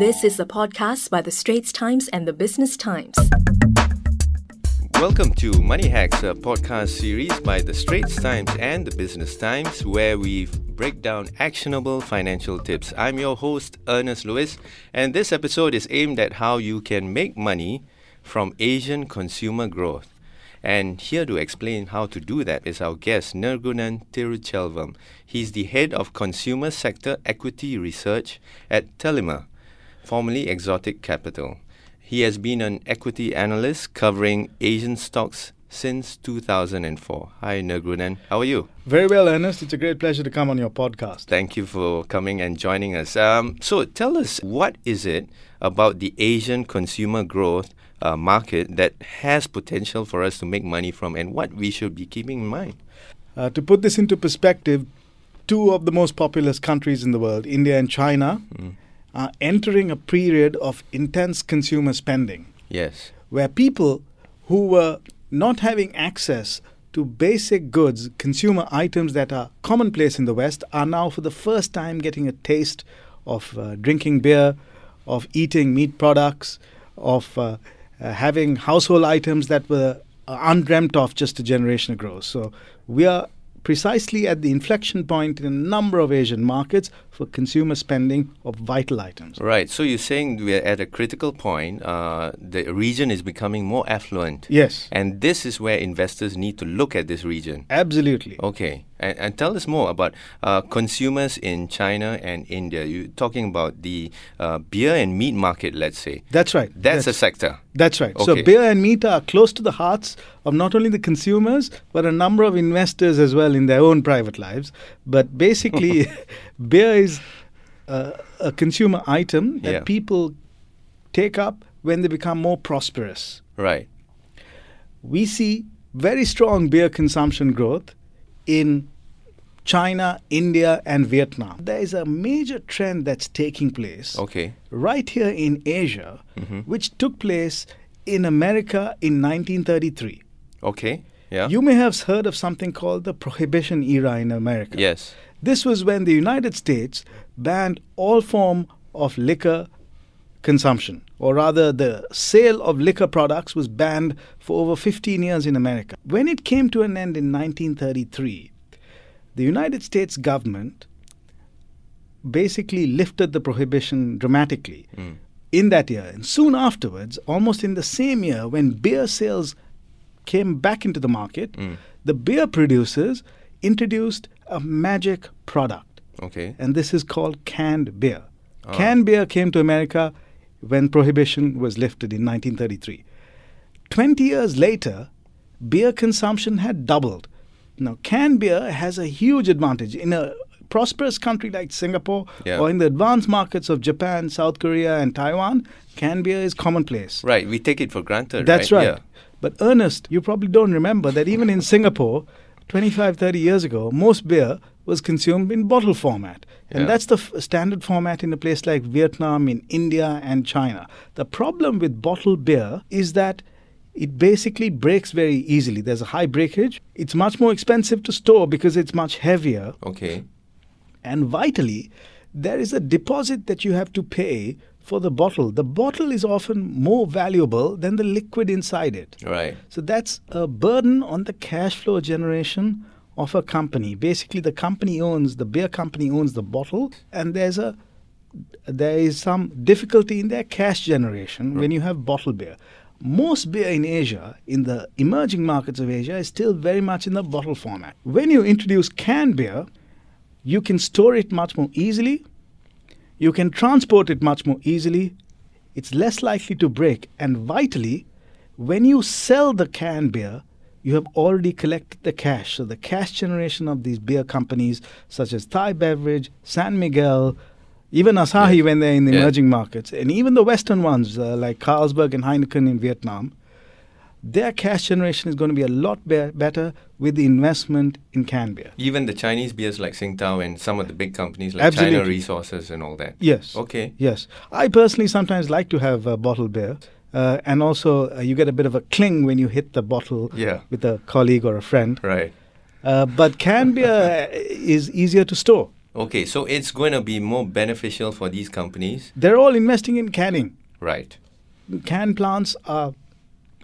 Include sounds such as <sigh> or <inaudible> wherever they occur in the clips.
This is a podcast by the Straits Times and the Business Times. Welcome to Money Hacks, a podcast series by the Straits Times and the Business Times, where we break down actionable financial tips. I'm your host, Ernest Luis, and this episode is aimed at how you can make money from Asian consumer growth. And here to explain how to do that is our guest, Nirgunan Tiruchelvam. He's the head of consumer sector equity research at Tellimer, formerly Exotix Capital. He has been an equity analyst covering Asian stocks since 2004. Hi, Nirgunan. How are you? Very well, Ernest. It's a great pleasure to come on your podcast. Thank you for coming and joining us. Um, so, tell us what is it about the Asian consumer growth uh, market that has potential for us to make money from, and what we should be keeping in mind? Uh, to put this into perspective, two of the most populous countries in the world, India and China, mm. Are entering a period of intense consumer spending. Yes. Where people who were not having access to basic goods, consumer items that are commonplace in the West, are now for the first time getting a taste of uh, drinking beer, of eating meat products, of uh, uh, having household items that were uh, undreamt of just a generation ago. So we are precisely at the inflection point in a number of Asian markets for consumer spending of vital items. Right. So you're saying we're at a critical point. Uh, the region is becoming more affluent. Yes. And this is where investors need to look at this region. Absolutely. Okay. And, and tell us more about uh, consumers in China and India. You're talking about the uh, beer and meat market, let's say. That's right. That's, that's a sector. That's right. Okay. So beer and meat are close to the hearts of not only the consumers, but a number of investors as well in their own private lives. But basically, <laughs> beer is uh, a consumer item that Yeah. people take up when they become more prosperous. Right. We see very strong beer consumption growth in China, India, and Vietnam. There is a major trend that's taking place Okay. right here in Asia, Mm-hmm. which took place in America in 1933. Okay. Yeah. You may have heard of something called the Prohibition era in America. yes. This was when the United States banned all form of liquor consumption, or rather, the sale of liquor products was banned for over 15 years in America. When it came to an end in 1933, the United States government basically lifted the prohibition dramatically Mm. in that year. And soon afterwards, almost in the same year, when beer sales came back into the market, Mm. the beer producers introduced a magic product, Okay. and this is called canned beer. Ah. Canned beer came to America when prohibition was lifted in 1933. 20 years later, beer consumption had doubled. Now, canned beer has a huge advantage. In a prosperous country like Singapore Yeah. or in the advanced markets of Japan, South Korea, and Taiwan, canned beer is commonplace. Right. We take it for granted. That's right. right. But Ernest, you probably don't remember that even in Singapore, 25, 30 years ago, most beer was consumed in bottle format. And Yeah. that's the f- standard format in a place like Vietnam, in India, and China. The problem with bottled beer is that it basically breaks very easily. There's a high breakage. It's much more expensive to store because it's much heavier. Okay. And vitally, there is a deposit that you have to pay for the bottle. The bottle is often more valuable than the liquid inside it. Right. So that's a burden on the cash flow generation of a company. Basically, the company owns the beer company owns the bottle, and there's a there is some difficulty in their cash generation when you have bottle beer. Most beer in Asia, in the emerging markets of Asia, is still very much in the bottle format. When you introduce canned beer, you can store it much more easily. You can transport it much more easily. It's less likely to break. And vitally, when you sell the canned beer, you have already collected the cash. So the cash generation of these beer companies, such as Thai Beverage, San Miguel, even Asahi Yes. when they're in the Yeah. emerging markets, and even the Western ones uh, like Carlsberg and Heineken in Vietnam, their cash generation is going to be a lot be- better with the investment in canned beer. Even the Chinese beers like Tsingtao and some of the big companies like China Resources and all that. Yes. Okay. Yes. I personally sometimes like to have uh, bottled beer. Uh, and also, uh, you get a bit of a cling when you hit the bottle Yeah. with a colleague or a friend. Right. Uh, but canned beer <laughs> is easier to store. Okay, so it's going to be more beneficial for these companies. They're all investing in canning. Right. Can plants are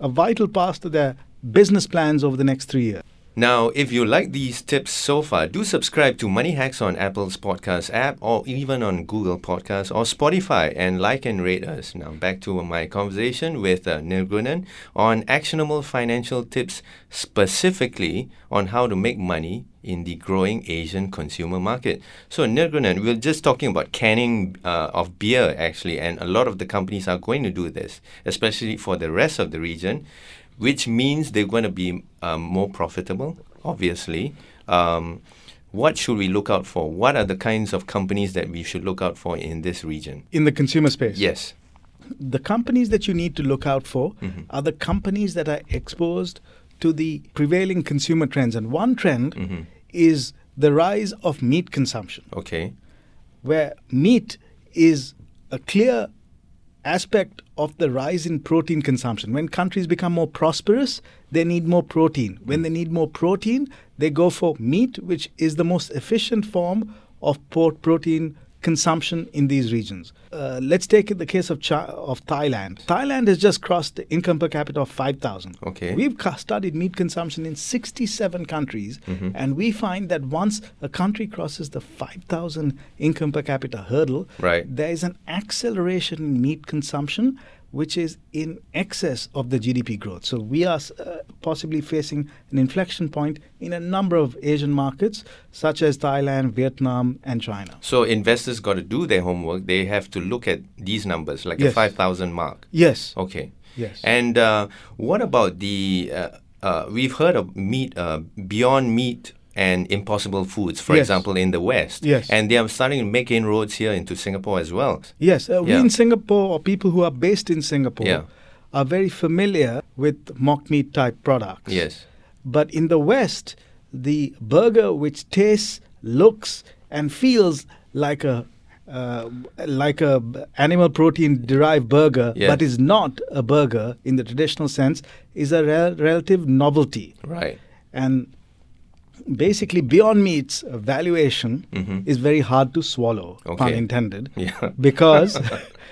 a vital part of their business plans over the next three years. Now, if you like these tips so far, do subscribe to Money Hacks on Apple's podcast app or even on Google Podcasts or Spotify and like and rate us. Now, back to my conversation with uh, Nirgunan on actionable financial tips specifically on how to make money in the growing Asian consumer market. So, Nirgunan, we are just talking about canning uh, of beer actually, and a lot of the companies are going to do this, especially for the rest of the region which means they're going to be um, more profitable, obviously. Um, what should we look out for? What are the kinds of companies that we should look out for in this region? In the consumer space? Yes. The companies that you need to look out for Mhm. are the companies that are exposed to the prevailing consumer trends. And one trend Mhm. is the rise of meat consumption, Okay. where meat is a clear aspect of the rise in protein consumption. When countries become more prosperous, they need more protein. When they need more protein, they go for meat, which is the most efficient form of protein consumption in these regions. Uh, let's take the case of Chi- of Thailand. Thailand has just crossed the income per capita of 5,000. Okay. We've ca- studied meat consumption in 67 countries, Mhm. and we find that once a country crosses the 5,000 income per capita hurdle, Right. there is an acceleration in meat consumption which is in excess of the GDP growth. So we are uh, possibly facing an inflection point in a number of Asian markets such as Thailand, Vietnam, and China. So investors got to do their homework. They have to look at these numbers, like the Yes. 5,000 mark. Yes. Okay. Yes. And uh, what about the? Uh, uh, we've heard of meat, uh, Beyond Meat, and Impossible Foods, for Yes. example, in the West. Yes. And they are starting to make inroads here into Singapore as well. Yes, uh, we Yeah. in Singapore, or people who are based in Singapore, Yeah. are very familiar with mock meat type products. Yes. But in the West, the burger which tastes, looks, and feels like a uh, like a animal protein derived burger, Yeah. but is not a burger in the traditional sense, is a rel- relative novelty. Right. And basically, Beyond Meat's valuation Mhm. is very hard to swallow, pun intended, <laughs> Yeah. because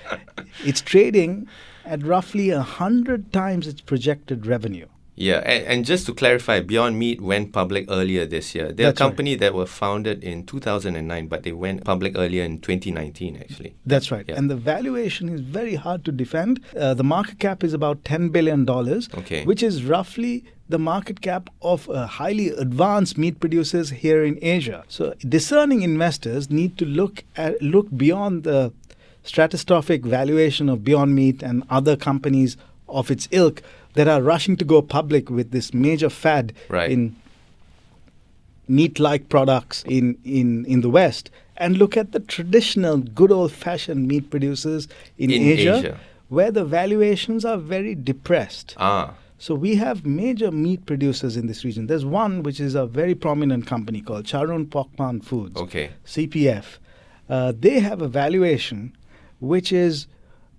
<laughs> it's trading at roughly a hundred times its projected revenue. Yeah, and, and just to clarify, Beyond Meat went public earlier this year. They're That's a right. company that were founded in 2009, but they went public earlier in 2019, actually. That's right. Yeah. And the valuation is very hard to defend. Uh, the market cap is about $10 billion, Okay. which is roughly the market cap of uh, highly advanced meat producers here in Asia. So discerning investors need to look at look beyond the stratospheric valuation of Beyond Meat and other companies of its ilk that are rushing to go public with this major fad Right. in meat-like products in, in, in the West and look at the traditional good old-fashioned meat producers in, In Asia, Asia. where the valuations are very depressed. Ah, So we have major meat producers in this region. There's one which is a very prominent company called Charoen Pokphand Foods, okay. CPF. Uh, they have a valuation which is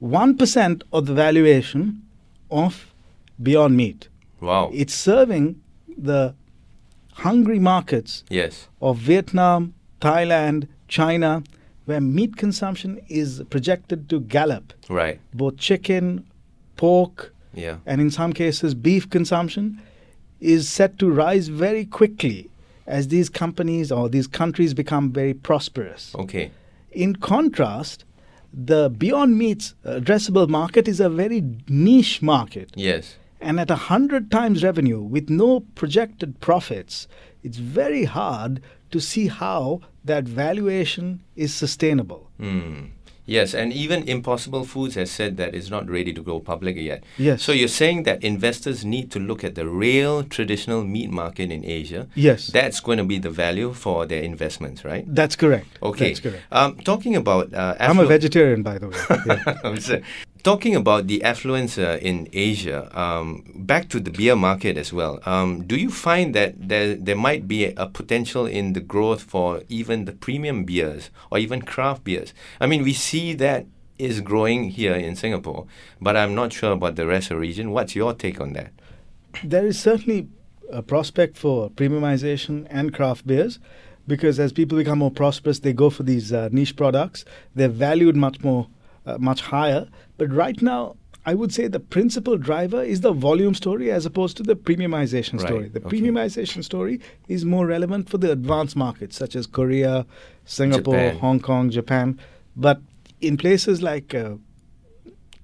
1% of the valuation of Beyond Meat. Wow. It's serving the hungry markets yes. of Vietnam, Thailand, China, where meat consumption is projected to gallop. Right. Both chicken, pork, Yeah. and in some cases beef consumption is set to rise very quickly as these companies or these countries become very prosperous. Okay. In contrast, the Beyond Meat's addressable market is a very niche market. Yes. And at a hundred times revenue with no projected profits, it's very hard to see how that valuation is sustainable. Hmm. Yes, and even Impossible Foods has said that it's not ready to go public yet. Yes. So you're saying that investors need to look at the real traditional meat market in Asia. Yes. That's going to be the value for their investments, right? That's correct. Okay. That's correct. Um, talking about uh, I'm a vegetarian, by the way. <laughs> Yeah. Talking about the affluence in Asia, um, back to the beer market as well. Um, do you find that there there might be a potential in the growth for even the premium beers or even craft beers? I mean, we see that is growing here in Singapore, but I'm not sure about the rest of the region. What's your take on that? there is certainly a prospect for premiumization and craft beers, because as people become more prosperous, they go for these uh, niche products. They're valued much more, uh, much higher. But right now, I would say the principal driver is the volume story as opposed to the premiumization Right, story. The okay. premiumization story is more relevant for the advanced markets such as Korea, Singapore, Japan. Hong Kong, Japan. But in places like uh,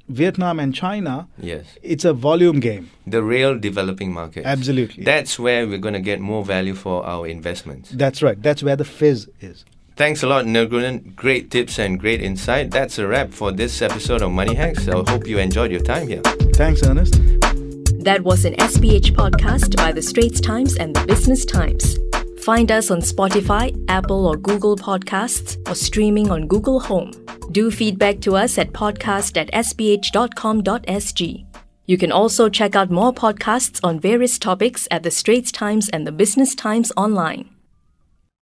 Vietnam and China, Yes. it's a volume game. The real developing market. Absolutely. That's where we're going to get more value for our investments. That's right. That's where the fizz is. Thanks a lot, Nirgunan. Great tips and great insight. That's a wrap for this episode of Money Hacks. I hope you enjoyed your time here. Thanks, Ernest. That was an SPH podcast by the Straits Times and the Business Times. Find us on Spotify, Apple or Google Podcasts, or streaming on Google Home. Do feedback to us at podcast at sph.com.sg. You can also check out more podcasts on various topics at the Straits Times and the Business Times online.